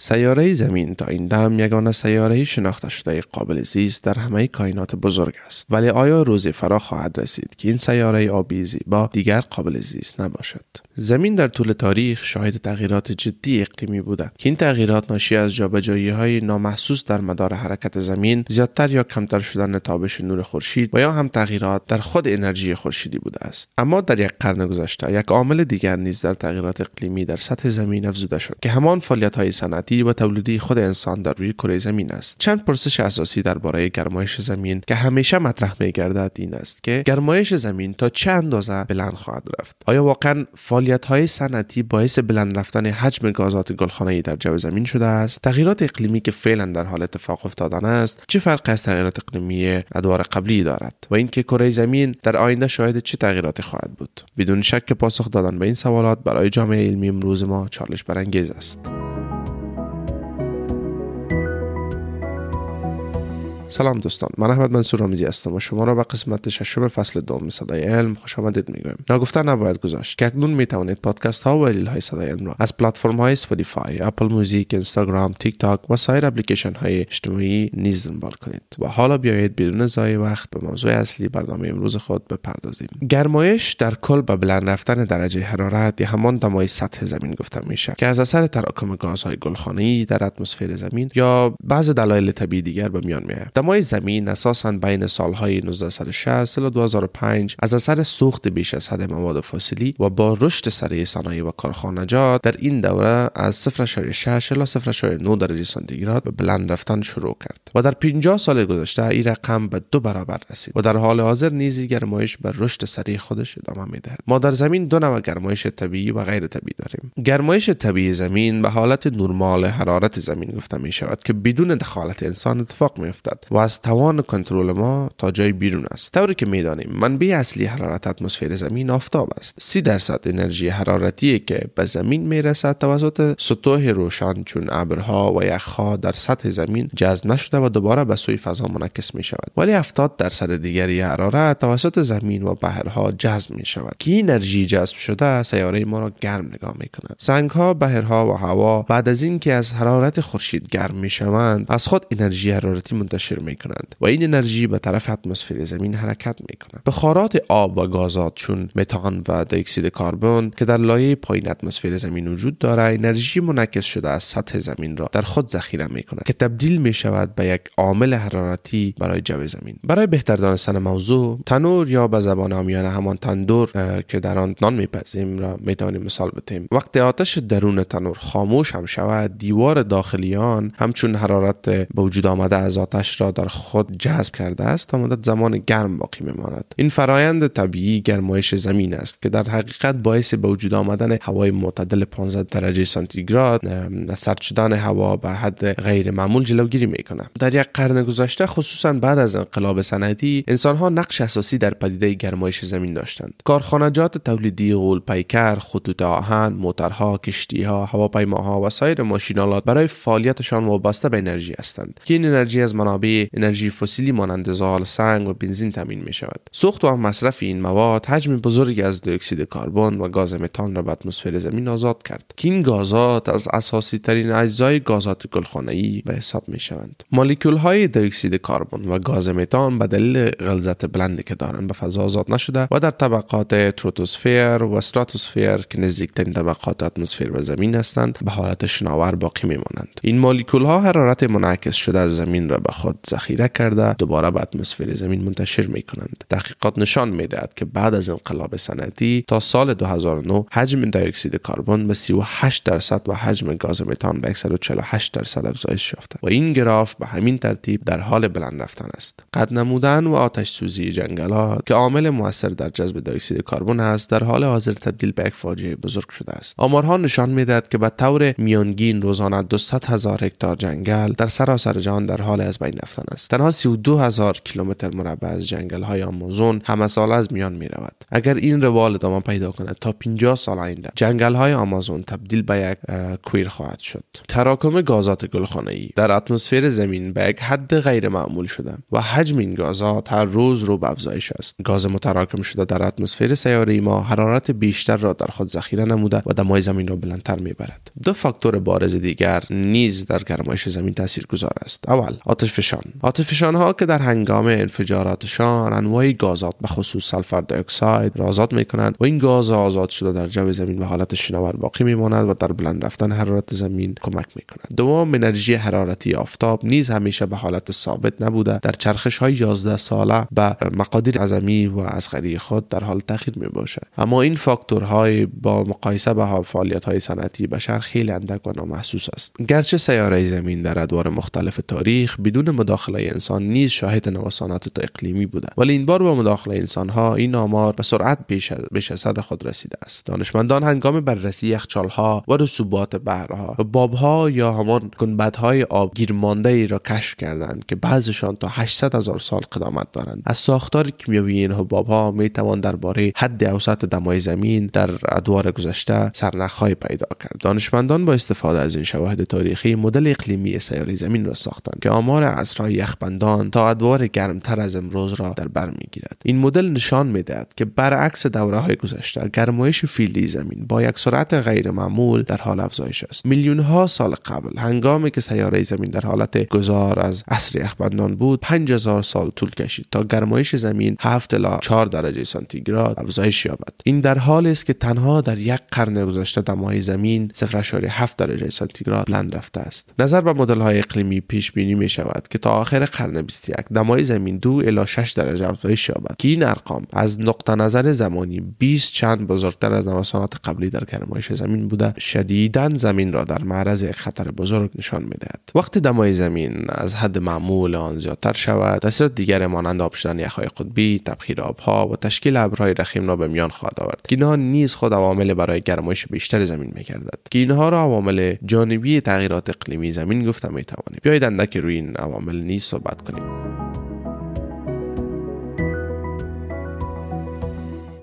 سیاره زمین تا این دم یگانه سیاره شناخته شده قابل زیست در همه کائنات بزرگ است. ولی آیا روزی فرا خواهد رسید که این سیاره آبی زیبا دیگر قابل زیست نباشد؟ زمین در طول تاریخ شاهد تغییرات جدی اقلیمی بوده که این تغییرات ناشی از جابجایی های نامحسوس در مدار حرکت زمین زیادتر یا کمتر شدن تابش نور خورشید و یا هم تغییرات در خود انرژی خورشیدی بوده است. اما در یک قرن گذشته یک عامل دیگر نیز در تغییرات اقلیمی در سطح زمین افزوده شد که همان فعالیت های و تولیدی خود انسان در روی کره زمین است. چند پرسش اساسی درباره گرمایش زمین که همیشه مطرح می گردد این است که گرمایش زمین تا چه اندازه بلند خواهد رفت؟ آیا واقعا فعالیت های صنعتی باعث بلند رفتن حجم گازات گلخانه‌ای در جو زمین شده است؟ تغییرات اقلیمی که فعلا در حال اتفاق افتادن است چه فرق از تغییرات اقلیمی ادوار قبلی دارد؟ و اینکه کره زمین در آینده شاهد چه تغییراتی خواهد بود؟ بدون شک پاسخ دادن به این سوالات برای جامعه علمی امروز ما چالش برانگیز است. سلام دوستان من احمد منصور رامزی هستم و شما را به قسمت ششم فصل دوم صدای علم خوش آمدید می‌گویم. ناگفته نباید گذاشت که اکنون می توانید پادکست ها و reel های صدای علم را از پلتفرم های Spotify Apple Music Instagram TikTok و سایر اپلیکیشن های اجتماعی نیز دنبال کنید و حالا بیایید بدون ضایع وقت به موضوع اصلی برنامه امروز خود بپردازیم. گرمایش در کل به بلند رفتن درجه حرارت یا همان دمای سطح زمین گفته میشه که از اثر تراکم گازهای گلخانه‌ای در اتمسفر زمین یا بعض دلایل طبیعی دیگر به میان میآید. دمای زمین اساسا بین سالهای 1960 تا 2005 از اثر سوخت بیش از حد مواد فسیلی و با رشد سریع صنایع و کارخانجات در این دوره از 0.6 الی 0.9 درجه سانتیگراد به بلند رفتن شروع کرد و در 50 سال گذشته این رقم به دو برابر رسید و در حال حاضر نیز گرمایش به رشد سریع خودش ادامه می‌دهد. ما در زمین دو نوع گرمایش طبیعی و غیر طبیعی داریم. گرمایش طبیعی زمین به حالت نرمال حرارت زمین گفته می شود که بدون دخالت انسان اتفاق می افتد و از توان کنترل ما تا جای بیرون است. طوری که می‌دانیم منبع اصلی حرارت اتمسفر زمین آفتاب است. سی درصد انرژی حرارتی که به زمین می‌رسد توسط سطوح روشن چون ابرها و یخها در سطح زمین جذب نشده و دوباره به سوی فضا منعکس می شود ولی 70 درصد دیگری حرارت توسط زمین و بحرها جذب می شود که این انرژی جذب شده سیاره ما را گرم نگاه می کند سنگ ها بحرها و هوا بعد از اینکه از حرارت خورشید گرم می شوند از خود انرژی حرارتی منتشر می کنند و این انرژی به طرف اتمسفر زمین حرکت می کنند بخارات آب و گازات چون متان و دیوکسید کربن که در لایه پایین اتمسفر زمین وجود داره انرژی منعکس شده از سطح زمین را در خود ذخیره می کند که تبدیل می شود به یک عامل حرارتی برای جو زمین. برای بهتر دانستن موضوع تنور یا به زبان آمیانه همان تندور که در آن نان میپزیم را می توانیم مثال بتیم. وقتی آتش درون تنور خاموش هم شود دیوار داخلی آن همچون حرارت به وجود آمده از آتش را در خود جذب کرده است تا مدت زمان گرم باقی میماند این فرایند طبیعی گرمایش زمین است که در حقیقت باعث به وجود آمدن هوای معتدل 15 درجه سانتیگراد سرد شدن هوا به حد غیر معمول جلوگیری می‌کنه در یک قرن گذشته خصوصا بعد از انقلاب صنعتی انسانها نقش اساسی در پدیده گرمایش زمین داشتند. کارخانجات تولیدی غول پیکر خطوط آهن موترها کشتیها هواپیماها و سایر ماشینالات برای فعالیتشان وابسته به انرژی هستند که این انرژی از منابع انرژی فسیلی مانند زال سنگ و بنزین تامین می شود سوخت و مصرف این مواد حجم بزرگی از دی اکسید کربن و گاز متان را به اتمسفر زمین آزاد کرد که این گازات از اساسی ترین اجزای گازات گلخانه‌ای به حساب می شوند مولکول های دی اکسید کربن و گاز متان به دلیل غلظت بلندی که دارند به فضا آزاد نشده و در طبقات تروتوسفر و استراتوسفر که نزدیکترین طبقات اتمسفر و زمین هستند به حالت شناور باقی میمانند. این مولکول ها حرارت منعکس شده از زمین را به خود ذخیره کرده دوباره به اتمسفر زمین منتشر می کنند تحقیقات نشان می دهد که بعد از انقلاب صنعتی تا سال 2009 حجم دی اکسید کربن به 38 درصد و حجم گاز متان به 148 درصد افزایش یافته. و این گراف به همین ترتیب در حال بلند رفتن است. قد نمودن و آتش سوزی جنگلات که عامل موثر در جذب دی اکسید کربن است در حال حاضر تبدیل به یک فاجعه بزرگ شده است. آمارها نشان می‌دهد که به طور میانگین روزانه 200 هزار هکتار جنگل در سراسر جهان در حال از بین رفتن است. تنها 32 هزار کیلومتر مربع از جنگل های آمازون همه سال از میان می رود اگر این روال ادامه پیدا کند تا 50 سال آینده جنگل های آمازون تبدیل به یک کویر خواهد شد. تراکم گازات گلخانه ای در اتمسفر زمین به یک حد غیر معمول شده و حجم این گازات هر روز رو به افزایش است. گاز متراکم شده در اتمسفر سیاره ما حرارت بیشتر را در خود ذخیره نموده و دمای زمین را بلندتر می‌برد. دو فاکتور بارز دیگر نیز در گرمایش زمین گذار است. اول آتش فشان آتش فشان ها که در هنگام انفجاراتشان انواع گازات به خصوص سلفر دی را آزاد می کنند و این گاز آزاد شده در جو زمین به حالت شناور باقی می ماند و در بلند رفتن حرارت زمین کمک می کند دوم انرژی حرارتی آفتاب نیز همیشه به حالت ثابت نبوده. در چرخش های 11 ساله به مقادیر عظمی و اصغری خود در حال تغییر می باشد اما این فاکتورهای با مقایسه به فعالیت های صنعتی بشر خیلی اندک و نامحسوس است. گرچه سیاره زمین در ادوار مختلف تاریخ بدون مداخله انسان نیز شاهد نوسانات اقلیمی بوده. ولی این بار با مداخله انسان ها این آمار به سرعت بیش از خود رسیده است. دانشمندان هنگام بررسی یخچال ها و رسوبات بحرها و باب ها یا همان گنبد های آب گیرمانده ای را کشف کردند که بعضشان تا 800 هزار سال قدامت دارند. از ساختار کیمیایی این حباب ها می توان درباره حد اوسط دمای زمین در ادوار گذشته سرنخهای پیدا کرد. دانشمندان با استفاده از این شواهد تاریخی مدل اقلیمی سیاره زمین را ساختند که آمار عصرهای یخبندان تا ادوار گرمتر از امروز را در بر می‌گیرد. این مدل نشان می‌دهد که برعکس دوره های گذشته گرمایش فیلی زمین با یک سرعت غیر معمول در حال افزایش است. میلیون ها سال قبل هنگامی که سیاره زمین در حالت گذار از عصر یخبندان بود 5000 سال طول کشید تا گرمایش زمین 7 الی 4 درجه سانتیگراد افزایش یابد. این در حالی است که تنها در یک قرن گذشته دمای زمین 0.7 درجه سانتیگراد بلند رفته است. نظر به مدل های اقلیمی پیش بینی می شود که تا آخر قرن 21 دمای زمین 2 الی 6 درجه افزایش یابد. که این ارقام؟ از نقطه نظر زمانی 20 چند بزرگتر از نوسانات قبلی در گرمایش زمین بوده. شدیدا زمین را در معرض خطر بزرگ نشان می‌دهد. وقتی دمای زمین از حد معمول آن زیادتر شود تاثیر دیگر مانند آب شدن یخهای قطبی تبخیر آبها و تشکیل ابرهای رخیم را به میان خواهد آورد. که اینها نیز خود عوامل برای گرمایش بیشتر زمین میگردد که اینها را عوامل جانبی تغییرات اقلیمی زمین گفته می‌توانیم بیایید اندک روی این عوامل نیز صحبت کنیم.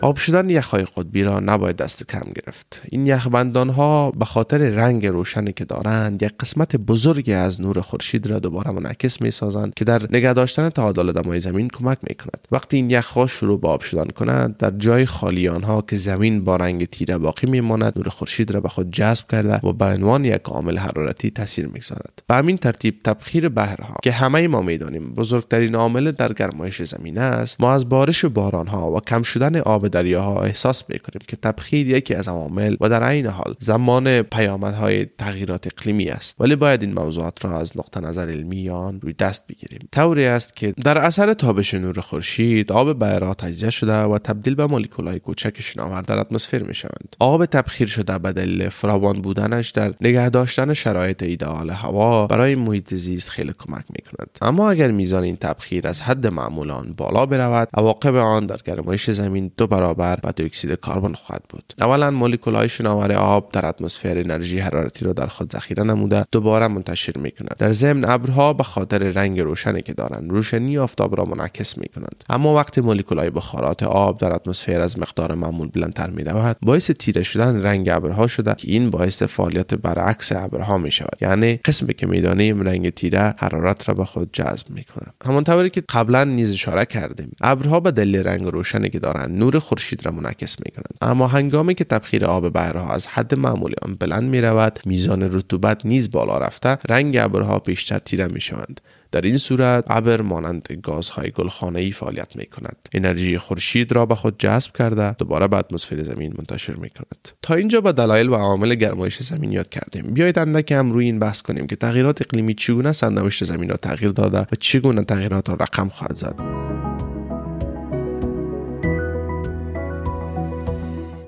آب شدن یخهای قطبی را نباید دست کم گرفت. این یخبندان ها به خاطر رنگ روشنی که دارند یک قسمت بزرگی از نور خورشید را دوباره منعکس می سازند که در نگه داشتن تعادل دمای زمین کمک می کند وقتی این یخها شروع به آب شدن کنند در جای خالی آنها که زمین با رنگ تیره باقی می ماند نور خورشید را به خود جذب کرده و به عنوان یک عامل حرارتی تاثیر می‌گذارد. به همین ترتیب تبخیر بحرها که همه ما می‌دانیم بزرگترین عامل در گرمایش زمین است ما از بارش و بارانها و کم شدن آب دریاها احساس می‌کنیم که تبخیر یکی از عوامل و در عین حال زمان پیامدهای تغییرات اقلیمی است. ولی باید این موضوعات را از نقطه نظر علمی آن روی دست بگیریم. طوری است که در اثر تابش نور خورشید آب بحرها تجزیه شده و تبدیل به مولکولهای کوچک شناور در اتمسفر می شوند آب تبخیر شده به دلیل فراوان بودنش در نگه داشتن شرایط ایدئال هوا برای محیط زیست خیلی کمک می کند اما اگر میزان این تبخیر از حد معمول آن بالا برود عواقب آن در گرمایش زمین دو برابر به دیوکسید کربن خواهد بود. اولا مولکول های شناور آب در اتمسفر انرژی حرارتی را در خود ذخیره نموده دوباره منتشر می کند در ضمن ابرها به خاطر رنگ روشنی که دارند روشنی آفتاب را منعکس می کنند اما وقتی مولکول های بخارات آب در اتمسفر از مقدار معمول بلندتر می رود باعث تیره شدن رنگ ابرها شده که این باعث فعالیت برعکس ابرها می شود یعنی قسمی که می‌دانیم رنگ تیره حرارت را به خود جذب می کند همانطوری که قبلا نیز اشاره کردیم ابرها به دلیل رنگ روشنی که دارند نور خورشید را منعکس می کنند اما هنگامی که تبخیر آب بحرها از حد معمول آن بلند می رود میزان رطوبت نیز بالا رفته رنگ ابرها بیشتر تیره می شوند در این صورت ابر مانند گازهای گلخانه ای فعالیت می کند انرژی خورشید را به خود جذب کرده دوباره به اتمسفر زمین منتشر می کند تا اینجا با دلایل و عوامل گرمایش زمین یاد کردیم. بیایید اندک هم روی این بحث کنیم که تغییرات اقلیمی چگونه سرنوشت زمین را تغییر داده و چگونه تغییرات را رقم خواهد زد.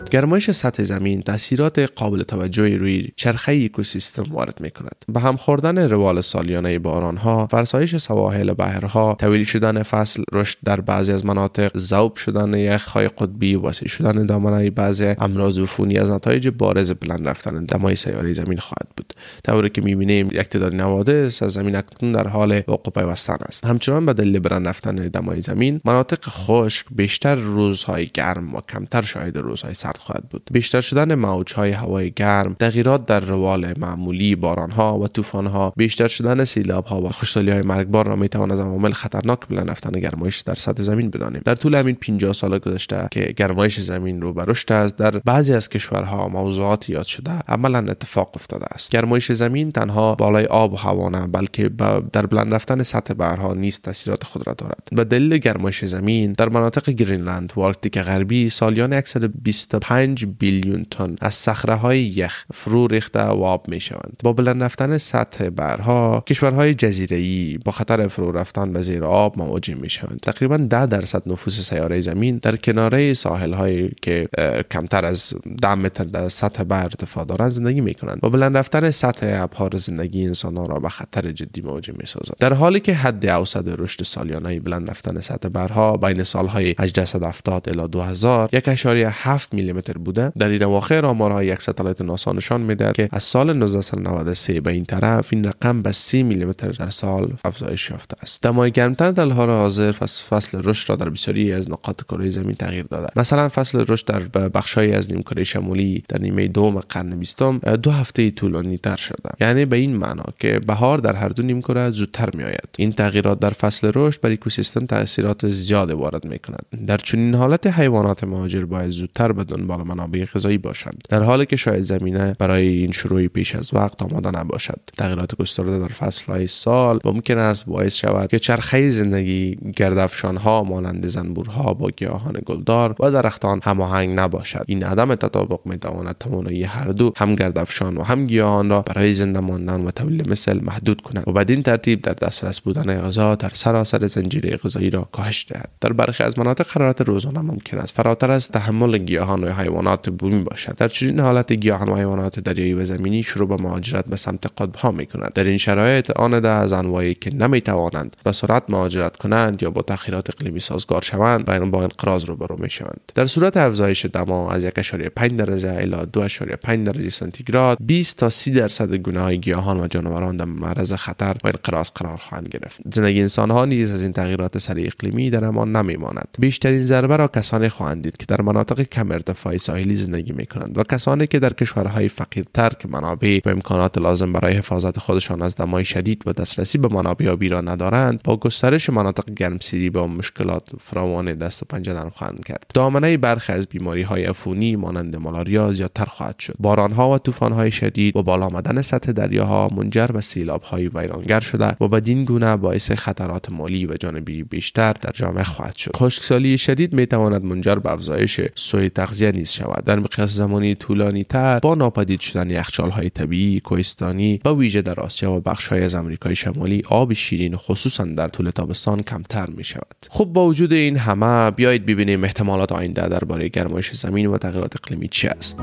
گرمایش سطح زمین تاثیرات قابل توجهی روی چرخه اکوسیستم وارد می کند به هم خوردن روال سالیانه باران ها فرسایش سواحل بحرها طویل شدن فصل رشد در بعضی از مناطق ذوب شدن یخ های قطبی وسیع شدن دامنه بعضی امراض عفونی از نتایج بارز بلند رفتن دمای سیاره زمین خواهد بود. طوری که می‌بینیم یک تعداد نوادس از زمین اکنون در حال وقوع پیوستن است. همچنان به دلیل بلند رفتن دمای زمین مناطق خشک بیشتر روزهای گرم و کمتر شاهد روزهای سرد سرد خواهد بود. بیشتر شدن موج های هوای گرم تغییرات در روال معمولی باران ها و طوفان ها بیشتر شدن سیلاب ها و خشکسالی های مرگبار را می‌توان از عوامل خطرناک بلند رفتن گرمایش در سطح زمین بدانیم. در طول همین 50 سال گذشته که گرمایش زمین رو به رشد است در بعضی از کشورها موضوعات یاد شده عملا اتفاق افتاده است. گرمایش زمین تنها بالای آب و هوا نه بلکه در بلند رفتن سطح بحرها نیز تاثیرات خود را دارد. به دلیل گرمایش زمین در مناطق گرینلند و آرکتیک غربی سالیانه 120 5 بیلیون تن از صخره های یخ فرو ریخته و آب می شوند با بلند رفتن سطح بحرها کشورهای جزیره ای با خطر فرو رفتن به زیر آب مواجه می شوند تقریبا 10 درصد نفوس سیاره زمین در کناره ساحل هایی که کمتر از 10 متر در سطح بر ارتفاع دارند زندگی می کنند با بلند رفتن سطح ابحار زندگی انسان ها را به خطر جدی مواجه می سازد در حالی که حد اوسط رشد سالیانه بلند رفتن سطح برها بین سالهای 1870 الی 2000 1.7 میلی میلیمتر بوده. در این اواخر آمارهای یک ستالایت ناسا نشان می‌دهد که از سال 1993 به این طرف این رقم به 30 میلیمتر در سال افزایش یافته است. دمای گرمتر در حال حاضر فصل رشد را در بسیاری از نقاط کره زمین تغییر داده. مثلا فصل رشد در بخشهایی از نیمکره شمالی در نیمه دوم قرن بیستم دو هفته طولانی تر شده. یعنی به این معنا که بهار در هر دو نیمکره زودتر می آید این تغییرات در فصل رشد بر اکوسیستم تاثیرات زیاد وارد می کند در چنین حالت حیوانات مهاجر باید زودتر به دنبال منابع غذایی باشند. در حالی که شاید زمینه برای این شروع پیش از وقت آماده نباشد. تغییرات گسترده در فصل های سال ممکن است باعث شود که چرخه زندگی گردافشان ها مانند زنبورها با گیاهان گلدار و درختان هماهنگ نباشد. این عدم تطابق می تواند توانایی هر دو هم گردافشان و هم گیاهان را برای زنده ماندن و تولید مثل محدود کند و بدین ترتیب در دسترس بودن غذا در سراسر زنجیره غذایی را کاهش دهد. در برخی از مناطق حرارت روزانه ممکن است. فراتر از تحمل گیاهان و حیوانات بومی باشد. در چنین حالت گیاهان و حیوانات دریایی و زمینی شروع به مهاجرت به سمت قطب ها می کنند در این شرایط آن ده از انواعی که نمی توانند به سرعت مهاجرت کنند یا با تغییرات اقلیمی سازگار شوند با انقراض روبرو می شوند در صورت افزایش دما از 1.5 درجه الی 2.5 درجه سانتیگراد 20 تا 30 درصد گونه های گیاهان و جانوران در معرض خطر و انقراض قرار خواهند گرفت. زندگی انسان ها نیز از این تغییرات سریع اقلیمی در امان نمیماند. بیشترین ضربه را کسانی خواهند دید که در مناطق کم ارتفاعی ساحلی زندگی می کنند و کسانی که در کشورهای فقیرتر که منابع و امکانات لازم برای حفاظت خودشان از دمای شدید و دسترسی به منابع آبی را ندارند با گسترش مناطق گرمسیری با مشکلات فراوان دست و پنجه نرم خواهند کرد. دامنه برخی از بیماری های عفونی مانند مالاریا زیادتر خواهد شد. بارانها و طوفانهای شدید و بالا آمدن سطح دریاها منجر به سیلابهای ویرانگر شده و بدین گونه باعث خطرات مالی و جانبی بیشتر در جامعه خواهد شد. خشکسالی شدید می تواند منجر به افزایش سوی تغذیه نیز شود. در مقیاس زمانی طولانی تر با ناپدید شدن یخچال های طبیعی کوهستانی و ویژه در آسیا و بخش های از امریکای شمالی آب شیرین خصوصا در طول تابستان کمتر می شود خب با وجود این همه بیایید ببینیم احتمالات آینده درباره گرمایش زمین و تغییرات اقلیمی چی است.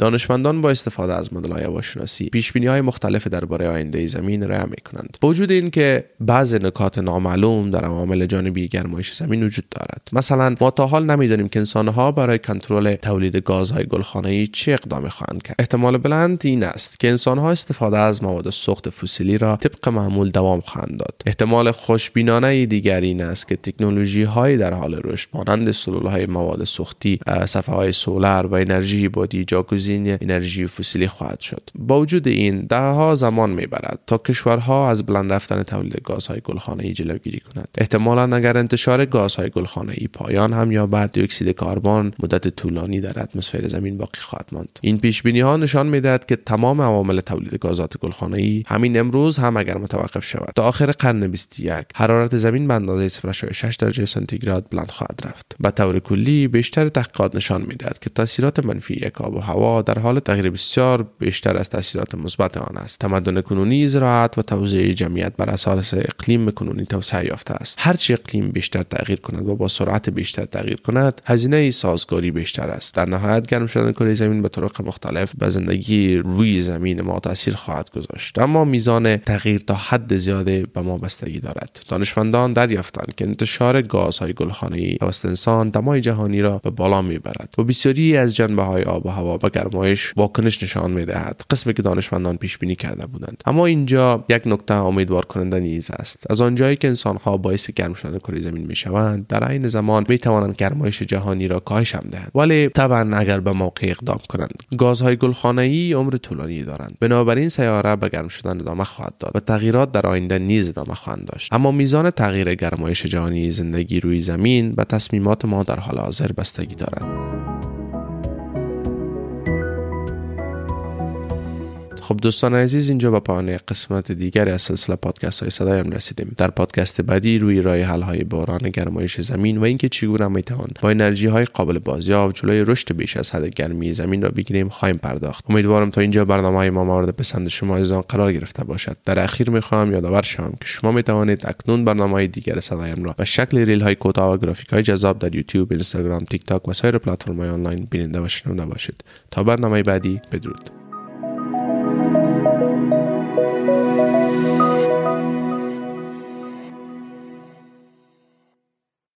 دانشمندان با استفاده از مدل های هواشناسی پیش بینی های مختلف درباره آینده زمین را می کنند با وجود اینکه بعض نکات نامعلوم در عوامل جانبی گرمایش زمین وجود دارد. مثلا ما تا حال نمی‌دانیم که انسانها برای کنترل تولید گازهای گلخانه‌ای چه اقدامی خواهند کرد. احتمال بلند این است که انسانها استفاده از مواد سوخت فسیلی را طبق معمول دوام خواهند داد. احتمال خوشبینانه دیگر این است که تکنولوژی های در حال رشد مانند سلول های مواد سوختی صفحه های سولر و انرژی بادی جاگوزی انرژی فسیلی خواهد شد. با وجود این دهها زمان می‌برد تا کشورها از بلند رفتن تولید گازهای گلخانه‌ای جلوگیری کند احتمالا اگر انتشار گازهای گلخانه‌ای پایان هم یا بعد اکسید کربن مدت طولانی در اتمسفر زمین باقی خواهد ماند. این پیش بینی ها نشان می‌دهد که تمام عوامل تولید گازات گلخانه‌ای همین امروز هم اگر متوقف شود. تا آخر قرن 21 حرارت زمین به اندازه 0.6 درجه سانتیگراد بلند خواهد رفت. به طور کلی بیشتر تحقیقات نشان می‌دهد که تاثیرات منفی یک آب و هوا در حال تغییر بسیار بیشتر از تاثیرات مثبت آن است. تمدن کنونی زراعت و توزیع جمعیت بر اساس اقلیم کنونی توسعه یافته است. هرچی اقلیم بیشتر تغییر کند و با سرعت بیشتر تغییر کند هزینه سازگاری بیشتر است. در نهایت گرم شدن کره زمین به طرق مختلف به زندگی روی زمین ما تاثیر خواهد گذاشت. اما میزان تغییر تا حد زیاده به ما بستگی دارد. دانشمندان دریافتند که انتشار گازهای گلخانه‌ای توسط انسان دمای جهانی را به بالا می‌برد و بسیاری از جنبه های آب و هوا به گرمایش واکنش نشان می‌دهد. قسمی که دانشمندان پیش بینی کرده بودند. اما اینجا یک نکته امیدوار کننده نیز است. از آنجایی که انسان ها باعث گرم شدن کره زمین می شوند در عین زمان می توانند گرمایش جهانی را کاهش هم دهند. ولی طبعا اگر به موقع اقدام کنند گازهای گلخانه ای عمر طولانی دارند. بنابراین سیاره به گرم شدن ادامه خواهد داد و تغییرات در آینده نیز ادامه خواهند داشت. اما میزان تغییر گرمایش جهانی زندگی روی زمین به تصمیمات ما در حال حاضر بستگی دارد. خب دوستان عزیز اینجا به پایان قسمت دیگری از سلسله پادکست های صدایم رسیدیم. در پادکست بعدی روی راه حل های بحران گرمایش زمین و اینکه چگونه می‌توان با انرژی های قابل بازیافت جلوی رشد بیش از حد گرمی زمین را بگیریم خواهیم پرداخت. امیدوارم تا اینجا برنامه های ما مورد پسند شما عزیزان قرار گرفته باشد. در اخیر می‌خواهم یادآور شوم که شما می‌توانید اکنون برنامه های دیگر صدایم را به شکل ریل های کوتاه و گرافیک های جذاب در یوتیوب اینستاگرام تیک تاک و سایر پلتفرم های آنلاین بیننده و شنونده باشید. تا برنامه بعدی بدرود.